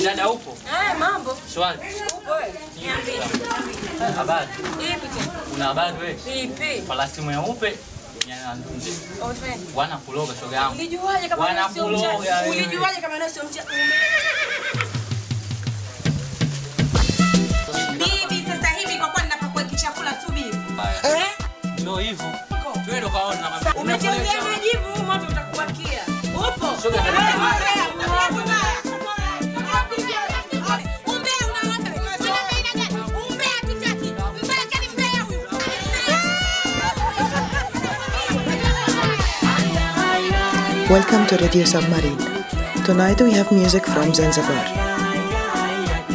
Bidada upo? Eh, mambo. Shwari. Upo wewe? Habari. Ipi tena? Una habari wewe? Ipi? Falasi mweupe nyanandunde. ndunde. Wana kuloga shoga yangu. Ulijuaje kama Wana kuloga. Ulijuaje kama sio mcha? Bibi, sasa hivi kwa kuwa ninapakua kichakula tu bibi. Eh? Ndio hivyo. Twende kaona. Umechezea majibu moto utakubakia. Upo? Shoga, Welcome to Radio Submarine. Tonight we have music from Zanzibar.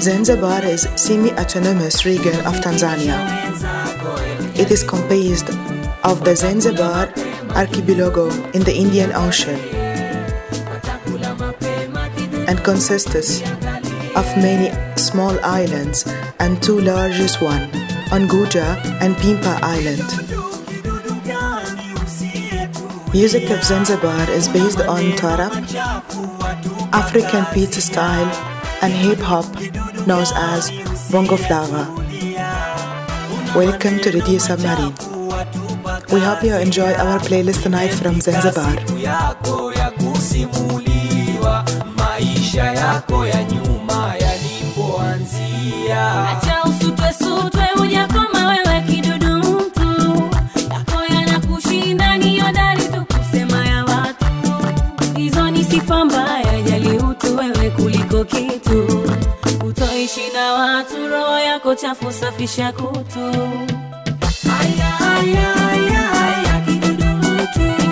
Zanzibar is semi-autonomous region of Tanzania. It is composed of the Zanzibar archipelago in the Indian Ocean and consists of many small islands and two largest one, Unguja and Pemba Island. Music of Zanzibar is based on tarab, African pizza style, and hip hop known as bongo flava. Welcome to Radio Submarine. We hope you enjoy our playlist tonight from Zanzibar. Acha usutwe sutwe kuliko kitu utoishi na watu roho yako chafu safisha kutu Haya, haya, haya, haya, kidudu mtu.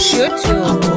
Babu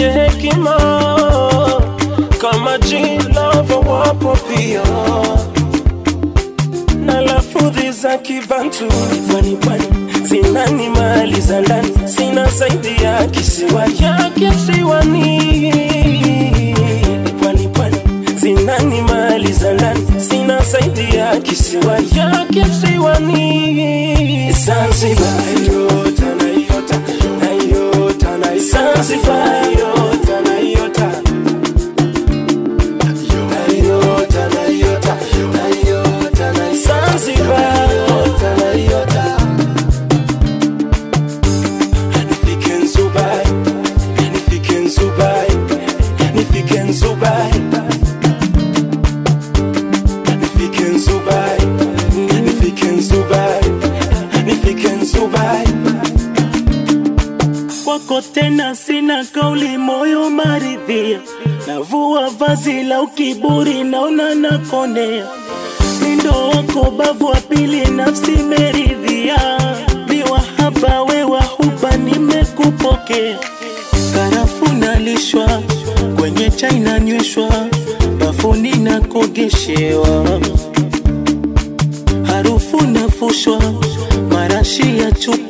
wenye hekima kama Jilava wapo pia. Na lafudhi za Kibantu pwani pwani mali za ndani, sina zaidi ya kisiwa ya kisiwani pwani mali za ndani, sina zaidi ya kisiwa ya kisiwani Zanzibar yota Zanzibar sina kauli, moyo maridhia, navua vazi la ukiburi, naona nakonea. Mindo wako bavu wa pili, nafsi meridhia, miwahaba wewa huba, nimekupokea. Karafu nalishwa kwenye chai nanyweshwa, bafuni nakogeshewa. Harufu nafushwa, marashi ya chupa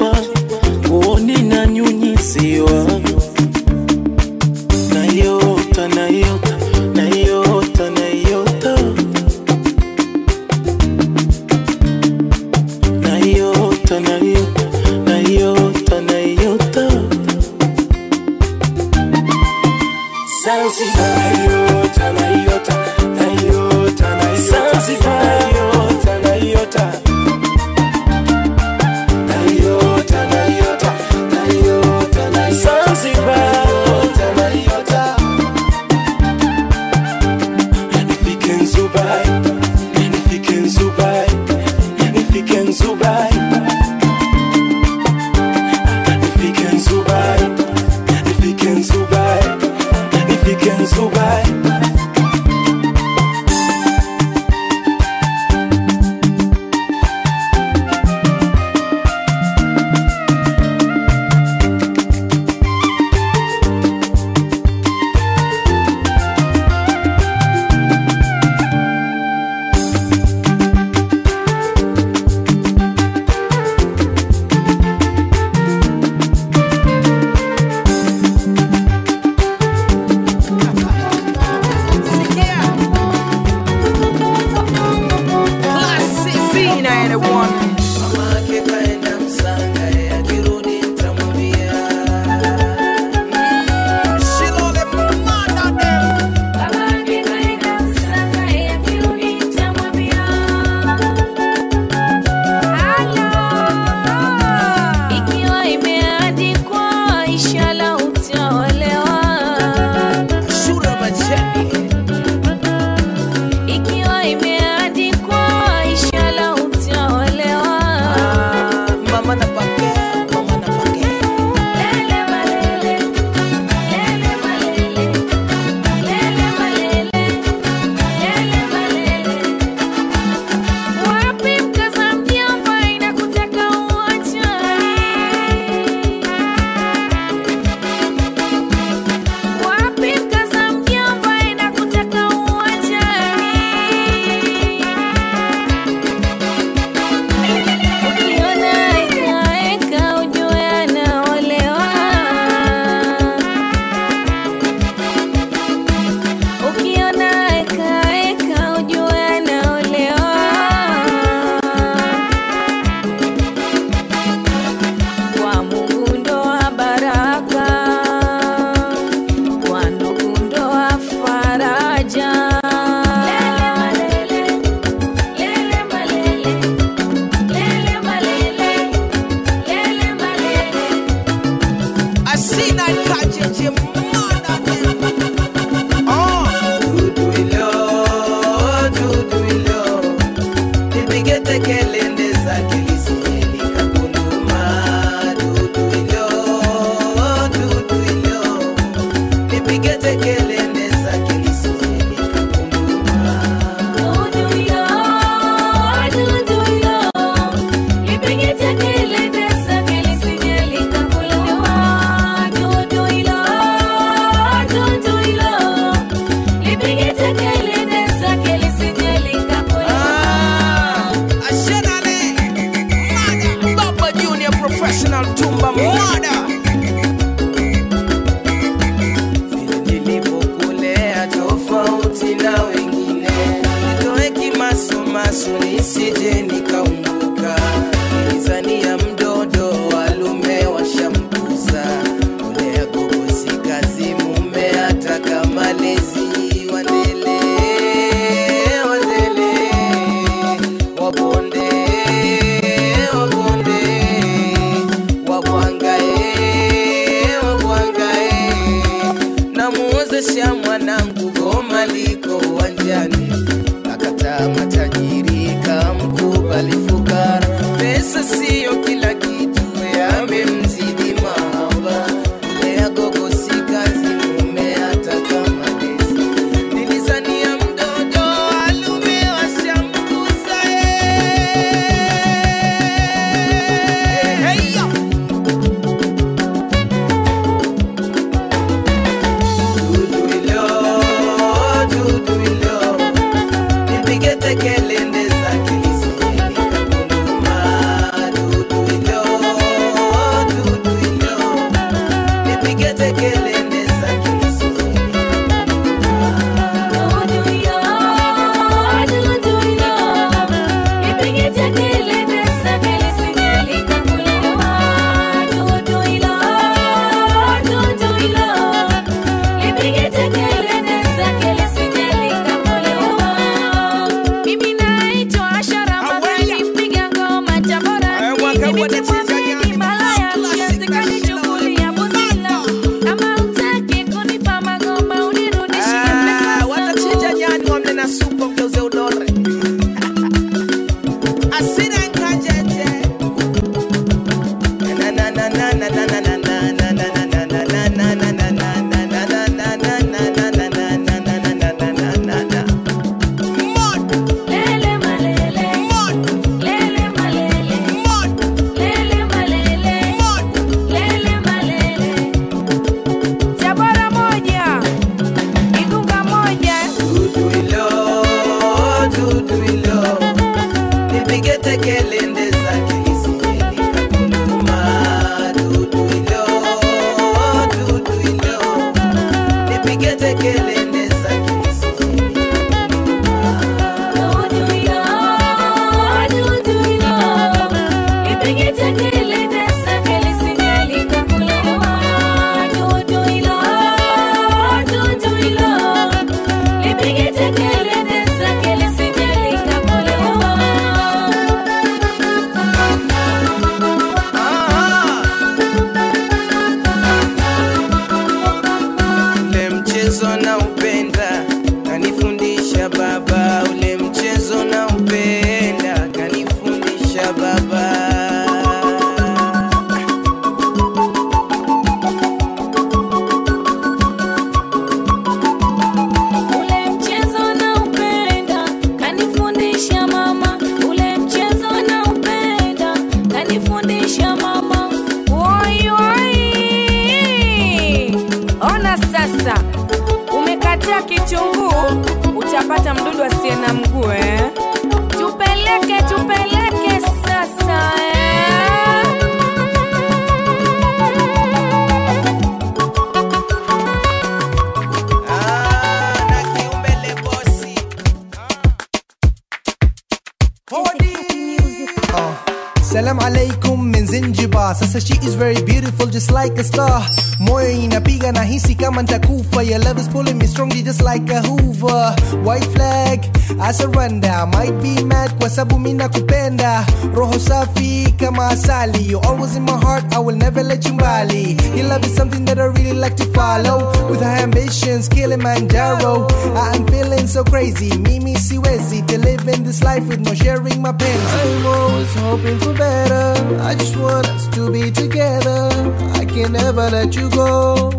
I surrender. Might be mad kwa sababu mi nakupenda. Roho safi kama asali. You're always in my heart I will never let you mbali your love is something that I really like to follow. With high ambitions Kilimanjaro I am feeling so crazy. Mimi siwezi to live in this life with no sharing my pain. I'm always hoping for better. I just want us to be together. I can never let you go.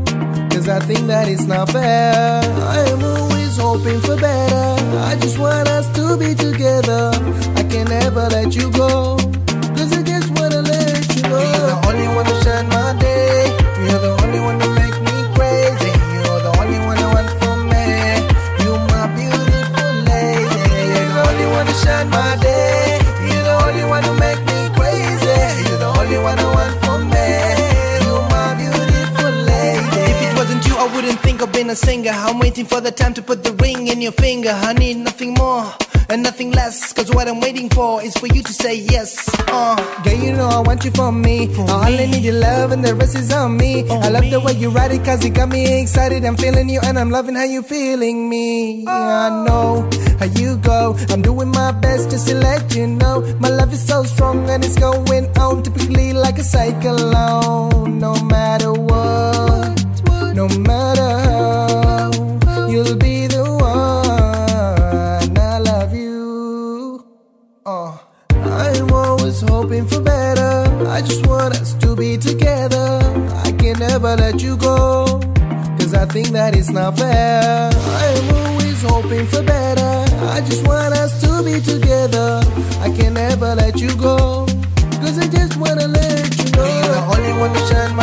Cause I think that it's not fair. I am always hoping for better. I just want us to be together. I can never let you go. Cause I just wanna let you know. You're the only one to shine my day. You're the only one to make me crazy. You're the only one I want for me. You're my beautiful lady. You're the only one to shine my day think of being a singer. I'm waiting for the time to put the ring in your finger. I need nothing more and nothing less Cause what I'm waiting for is for you to say yes. Uh, Girl you know I want you for me. I only need your love and the rest is on me. I love the way you ride it cause it got me excited. I'm feeling you and I'm loving how you feeling me. I know how you go. I'm doing my best just to let you know. My love is so strong and it's going on Typically like a cyclone. No matter what No matter how You'll be the one I love you. Uh, I'm always hoping for better. I just want us to be together. I can never let you go Cause I think that it's not fair. I'm always hoping for better. I just want us to be together. I can never let you go Cause I just wanna let you know. You're the only one to shine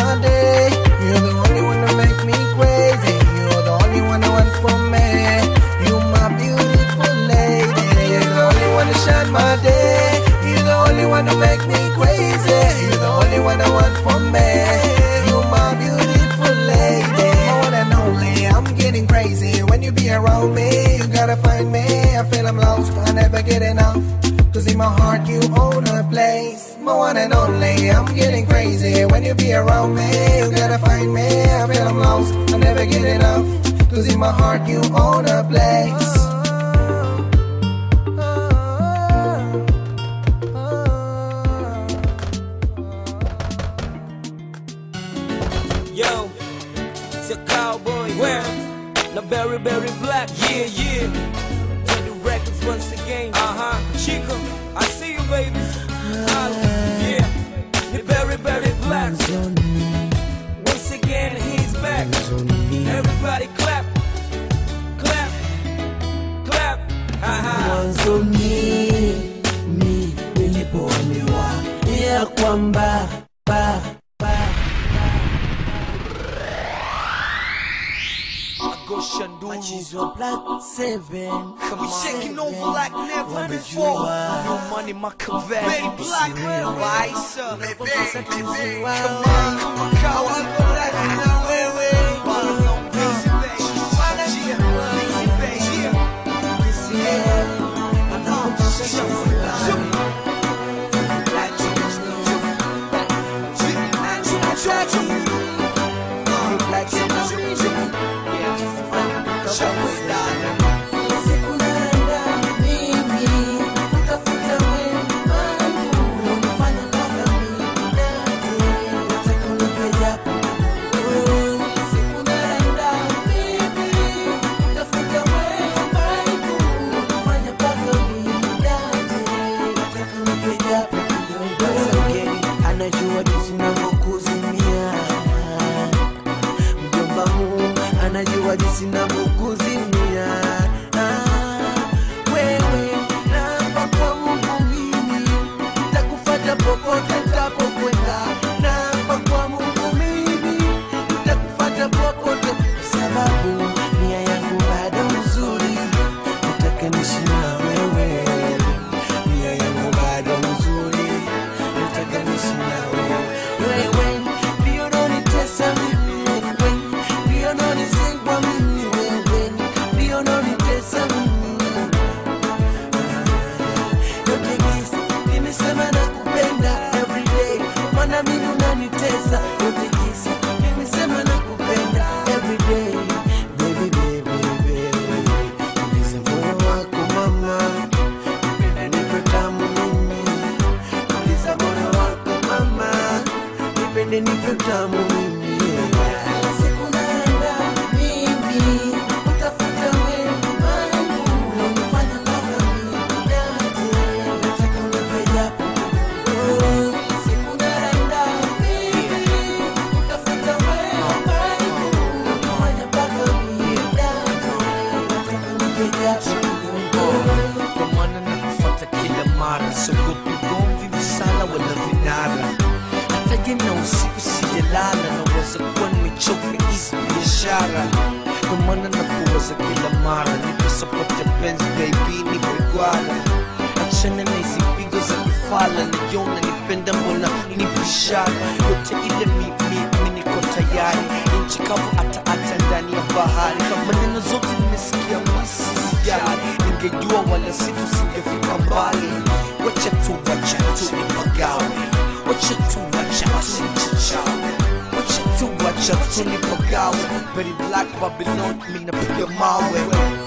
yalala na wazakuwa nimechoka biashara. Na maana nakuwaza kila mara, nipo sapoti ya penzi baby, nipo igwala Achana na hizi pigo za kifala, na nipenda mbona nipo ishara Yote ile mimi mi, niko tayari, nchi kavu hata hata ndani ya bahari. Kama neno zote nimesikia basi sijali, ningejua wala situ singefika mbali. Wacha tu, wacha tu nipagawe. What you do, watch out, what you do, watch out, Tony Pagawe, Betty Black, Babylon, Mina Pugamawe.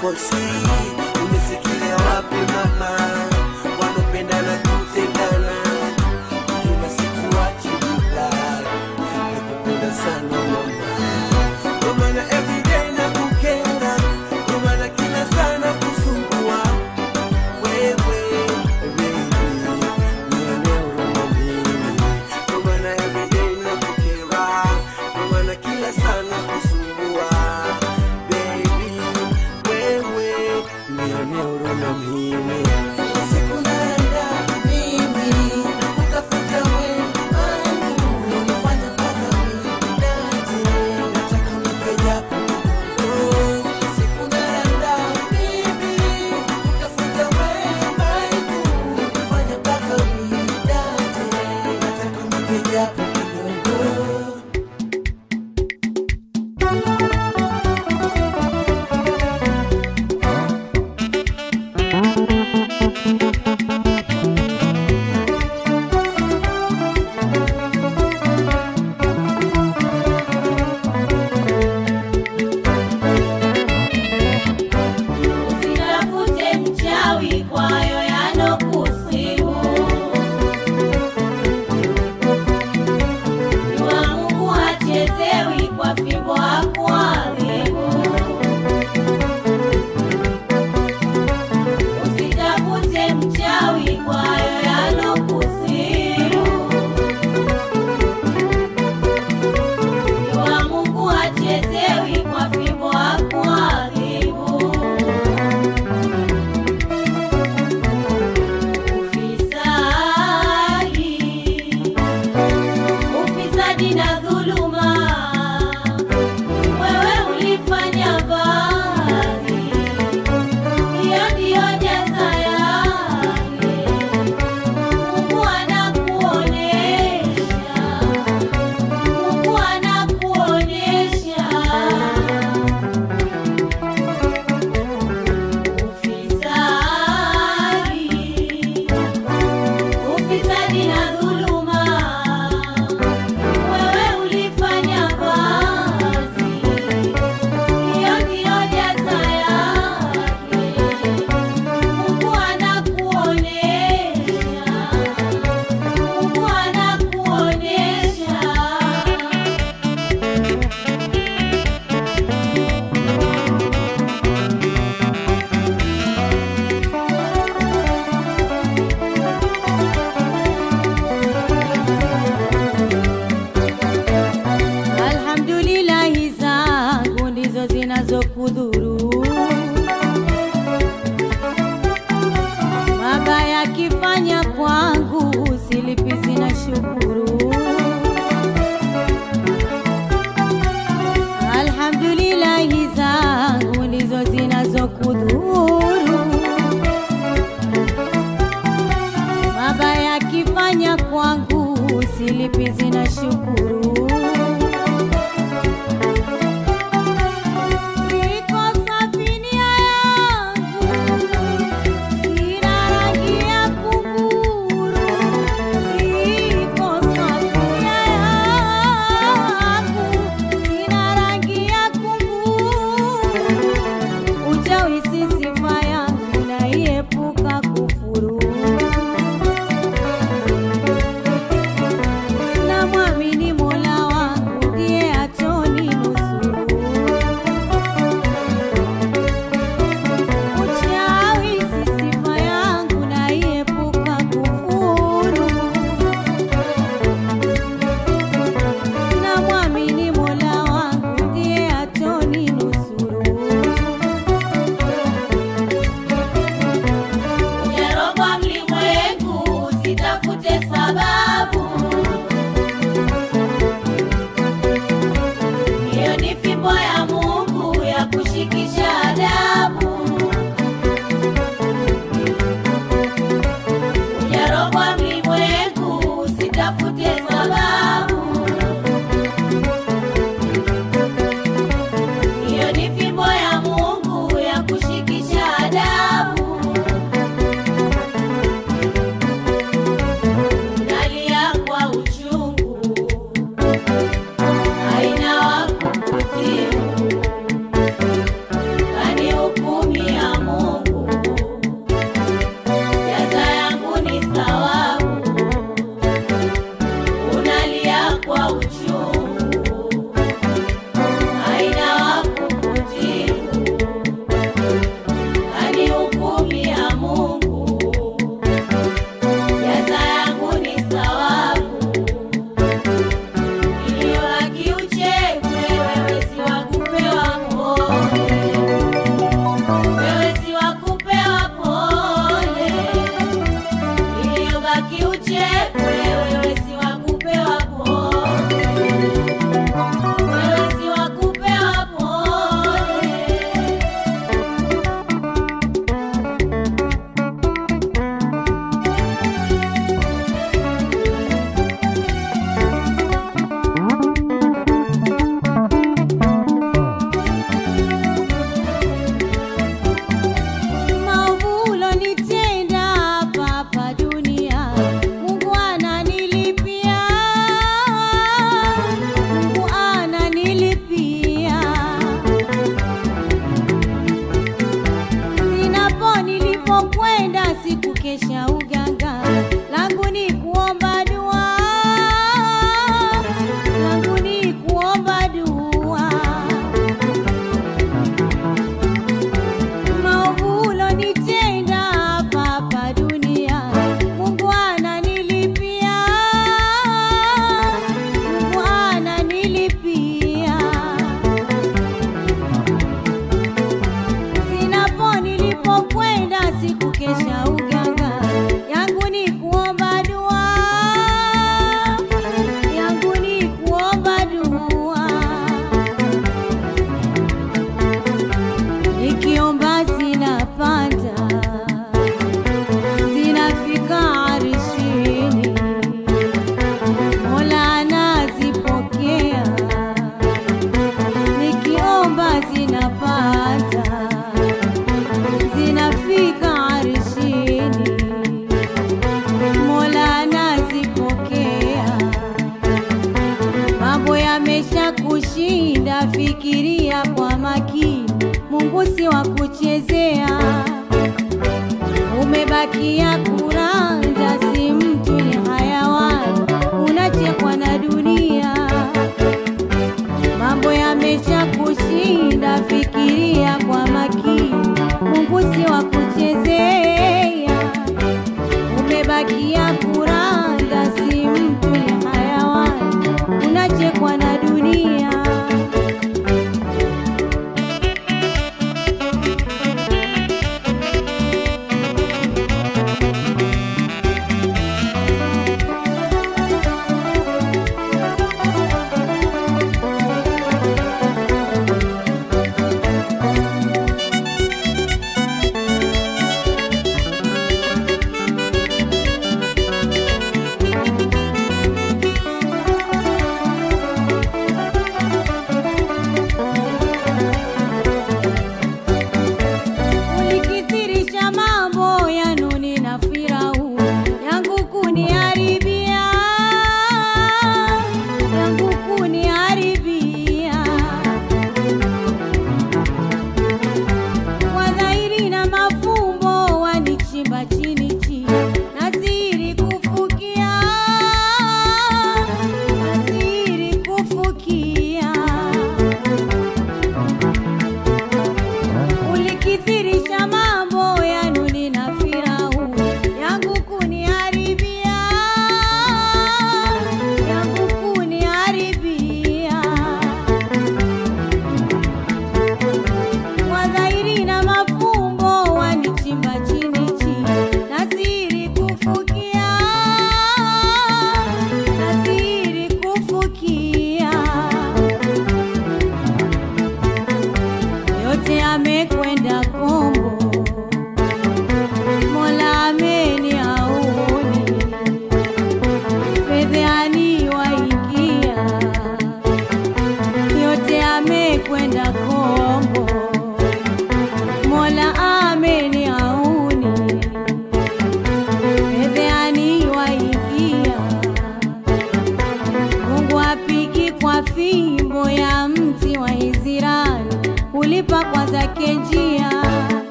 foresee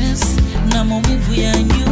stress na maumivu ya nyuma.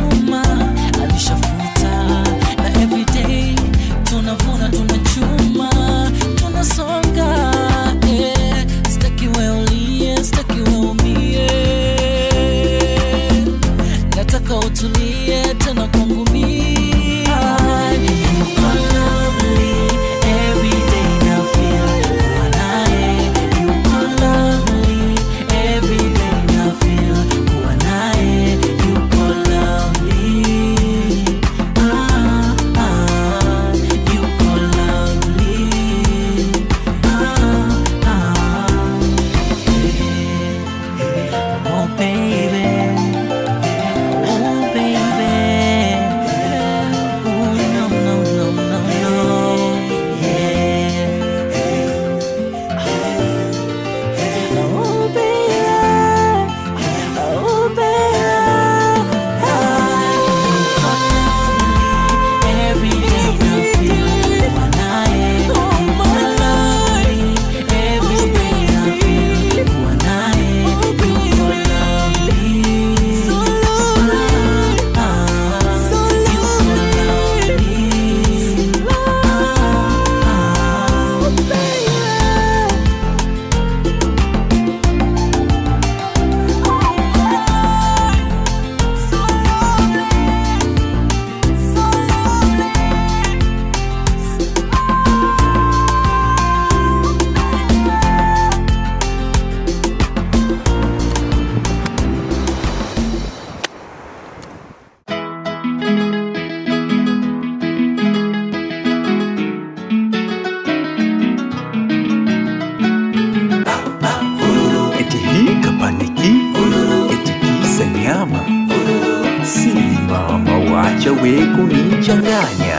uwe kunichanganya.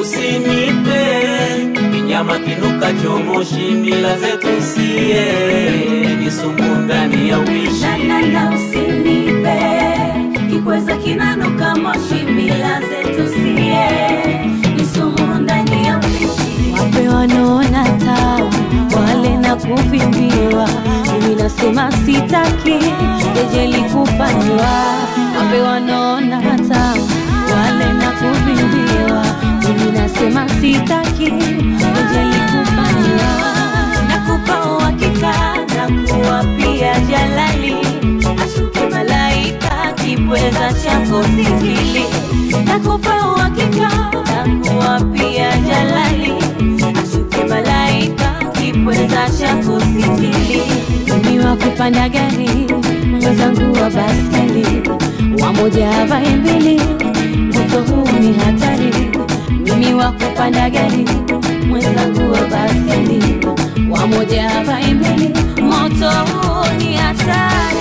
Usinipe kinyama kinukacho moshi, mila zetu sie ni sumu ndani ya uishi. Usinipe kikweza kinanuka moshi, mila zetu sie ni sumu ndani ya uishi. Wape wanaona taa wale na kuvimbiwa, mimi nasema sitaki ejeli kufanywa, wape wanaona taa kuvibiwa, mimi nasema sitaki, ejali kufanyiwa. Nakupa uhakika na kuwa kipweza changu jalali, ashuke malaika wenzasha kusikili mimi wa kupanda gari mwenzangu wa baskeli. Wamoja vae mbili moto huu ni hatari. Mimi wa kupanda gari mwenzangu wa baskeli. Wamoja vae mbili moto huu ni hatari.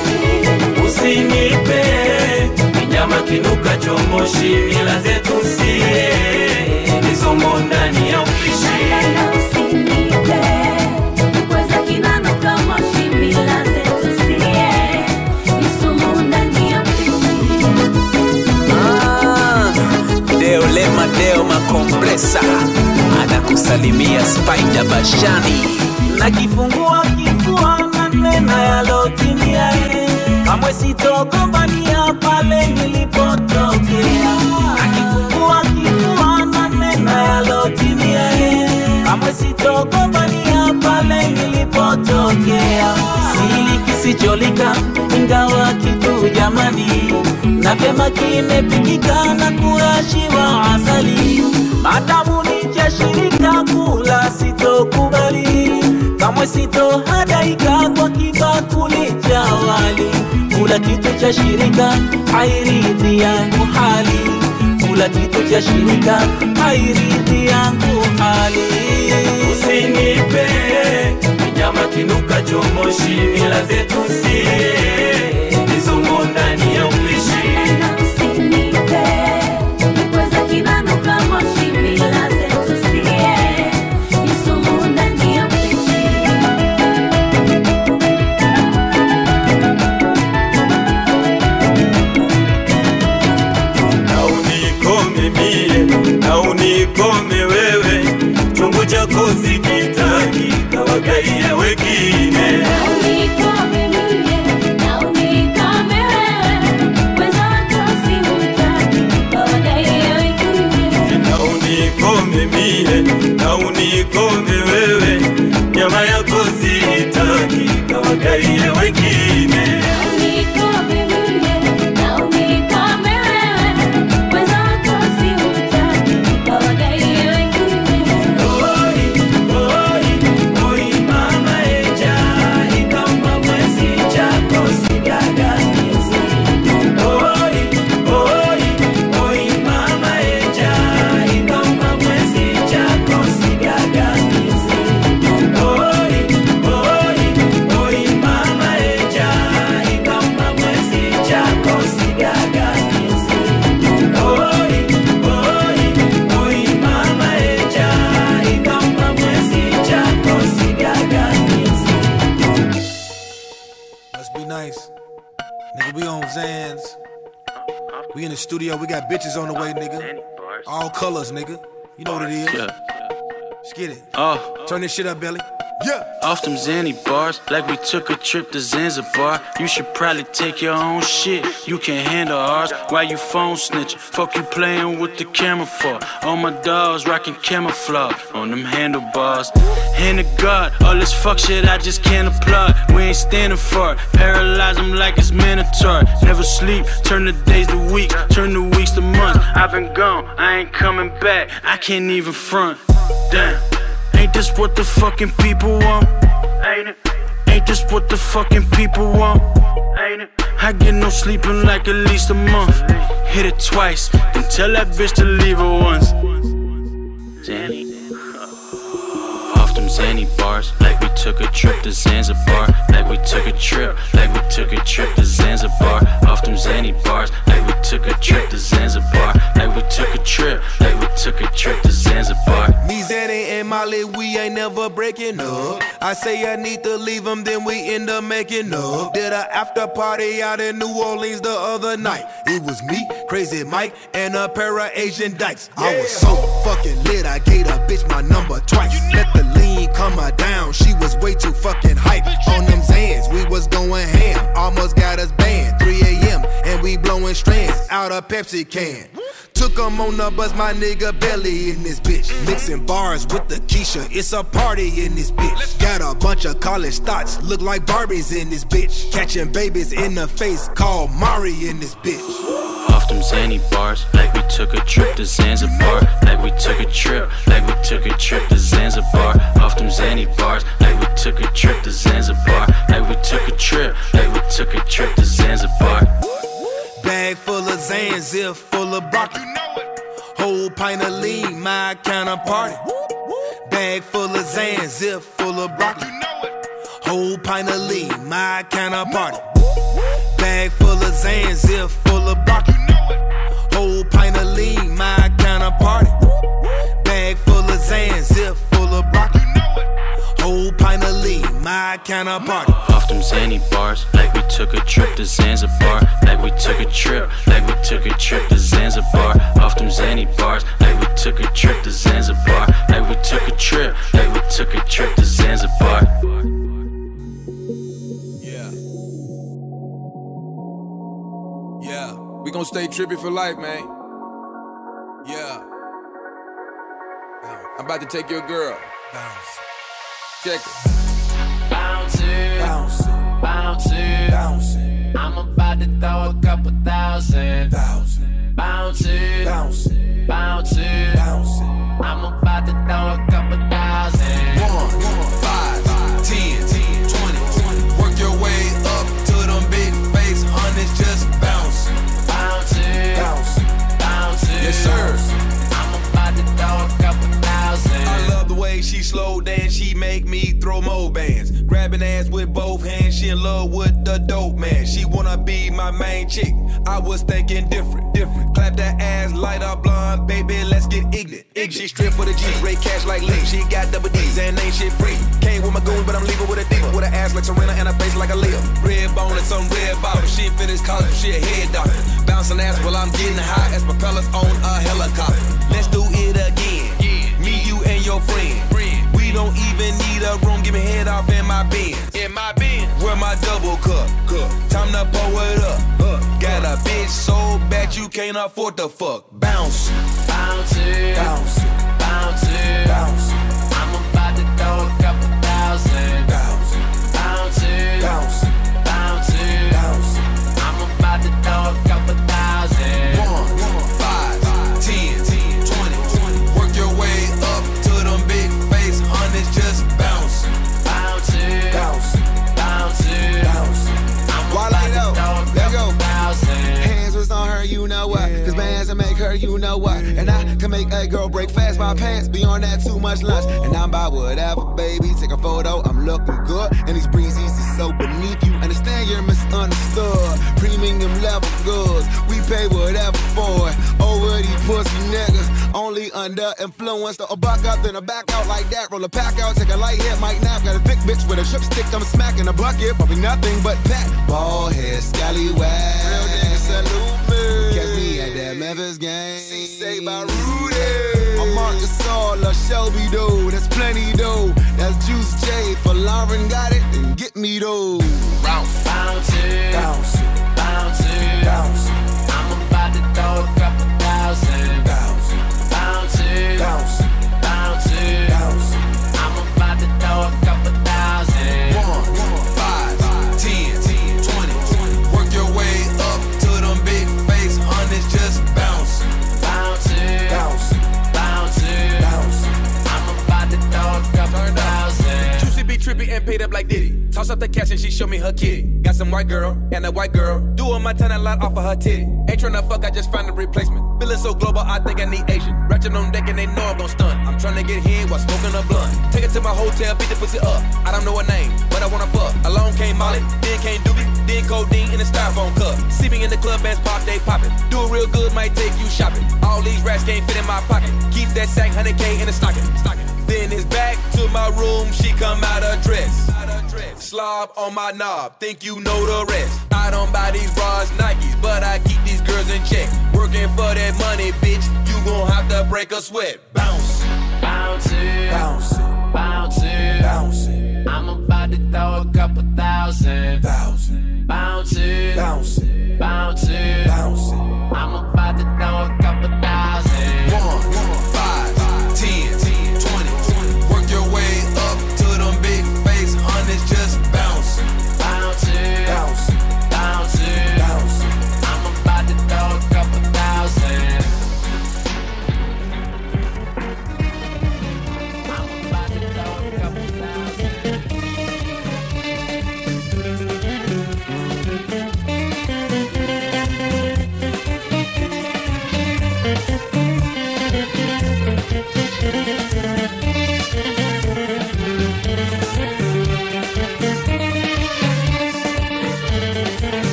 Usinipe nyama kinuka chomoshi mila zetu sie. Nisomo ndani ya upishi. Usinipe. Deo Lema Deo Makompresa anakusalimia Spider Bashani. Na kifungua kifua na nena yalotimia kamwe sitogombania pale nilipotokea. Sitogombania pale nilipotokea. Sili ingawa kitu jamani na vyema kimepikika na kurashiwa asali. Madamu nijashirika kula sitokubali. Kamwe sitohadaika kwa kibakuli cha wali. Kula kitu cha shirika hairidhi yangu hali. Kula kitu cha shirika hairidhi yangu hali. Usinipe nyama kinuka chomoshi mila zetu sie kawagaia wengine. Unikome bitches on the way, nigga. All colors, nigga. You know what it is. Let's get it. Oh, Turn this shit up, Belly. Yeah. off them Zanny bars, like we took a trip to Zanzibar. You should probably take your own shit. You can't handle ours. Why you phone snitching? Fuck you playing with the camera for? All my dogs rocking camouflage on them handlebars. Hand to God, all this fuck shit I just can't applaud. We ain't standing for it. Paralyze them like it's mandatory. Never sleep, turn the days to weeks, turn the weeks to months. I've been gone, I ain't coming back. I can't even front. Damn. Ain't this what the fucking people want? Ain't it? Ain't this what the fucking people want? Ain't it? I get no sleep in like at least a month. Hit it twice, then tell that bitch to leave her once. Off Zanny bars, like we took a trip to Zanzibar. Like we took a trip, like we took a trip to Zanzibar. Off them Zanny bars, like we took a trip to Zanzibar. Like we took a trip, like we took a trip to Zanzibar. Me, Zanny, and Molly, we ain't never breaking up. I say I need to leave them, then we end up making up. Did a after party out in New Orleans the other night. It was me, Crazy Mike, and a pair of Asian dykes. I was so fucking lit, I gave a bitch my number twice. Let the lean come her down, she was way too fucking hype. On them Zans, we was going ham, almost got us banned. 3 a.m., and we blowing strands out a Pepsi can. Took Took 'em on the bus, my nigga Belly in this bitch. Mixing bars with the Keisha, it's a party in this bitch. Got a bunch of college thoughts, look like Barbies in this bitch. Catching babies in the face, call Mari in this bitch. Off them Zanny bars, like we took a trip to Zanzibar. Like we took a trip, like we took a trip to Zanzibar. Off them Zanny bars, like we took a trip to Zanzibar. Like we took a trip, like we took a trip to Zanzibar. Bag full zip full of broccoli. You know it. Whole pint of lean, my kind of party. Bag full of Zan, zip full of broccoli. Whole pint of lean, my kind of party. Bag full of Zan, zip full of broccoli. Whole pint of lean, my kind of party. Bag full of Zan, zip full of broccoli. Whole pint of lean, my kind of party. Off them Zanny bars, like we took a trip to Zanzibar. Like we took a trip, like we took a trip to Zanzibar. Off them Zanny bars, like we took a trip to Zanzibar. Like we took a trip, like we took a trip to Zanzibar. We gon' stay trippy for life, man. Yeah. I'm about to take your girl. Bounce. Check it. Bounce it, bounce it, bounce it, bounce it. I'm about to throw a couple thousand. Thousand. Bounce it, bounce it, bounce it, bounce it. I'm about to throw a couple thousand. I'm about to throw she slow dance, she make me throw more bands. Grabbing ass with both hands, she in love with the dope man. She wanna be my main chick. I was thinking different, different. Clap that ass, light up blonde, baby, let's get ignorant. She strip for the G, rate cash like Lee. She got double D's and ain't shit free. Came with my goon, but I'm leaving with a diva. With an ass like Serena and a face like a Leo. Red bone and some red bottom. She finished college, she a head doctor. Bouncing ass while I'm getting high as propellers on a helicopter. Let's do it again. Me, you, and your friend. Don't even need a room. Give me head off in my Benz. In my Benz. Where my double cup. Time to pour it up. Got a bitch so bad you can't afford to fuck. Bounce. Bounce it, Bounce. bounce it, Bounce. I'm about to throw a couple thousand. Bounce. Bounce it, Bounce. bounce it, Bounce. I'm about to throw a couple you know what? And I can make a girl break fast my pants. Beyond that, too much lunch. And I'm by whatever, baby. Take a photo, I'm looking good. And these breezes is so beneath you. Understand you're misunderstood. Premium level goods, we pay whatever for it. Over these pussy niggas, only under influence. So a buck up, then a back out like that. Roll a pack out, take a light hit, might nap. Got a thick bitch with a trip stick, I'm smacking a bucket. Probably nothing but that. Ball head, scallywag. Real nigga salute me that Memphis game. Say by Rudy. I'm Marcus All, a Shelby though. That's plenty though. That's Juicy J. For Lauren got it, then get me though. Bounce, bounce it, white girl and a white girl. Doing my ton a lot off of her titty. Ain't tryna fuck, I just find a replacement. Feeling so global, I think I need Asian. Ratchet on deck and they know I'm gon' stun. I'm tryna get hit while smoking a blunt. Take it to my hotel, beat the pussy up. I don't know her name, but I wanna fuck. Along came Molly, then came Doobie, then codeine in a styrofoam cup. See me in the club, bands pop, they poppin'. Do it real good, might take you shopping. All these rats can't fit in my pocket. Keep that sack, 100K in the stocking. Then it's back to my room, she come out of dress. Slob on my knob, think you know the rest. I don't buy these bras, Nikes, but I keep these girls in check. Working for that money, bitch, you gon' have to break a sweat. Bounce, Bounce it, Bounce. bounce it, Bounce. it. I'm about to throw a couple thousand. Thousand. Bounce it, Bounce. it. bounce it, Bounce. it. I'm about to throw a couple thousand.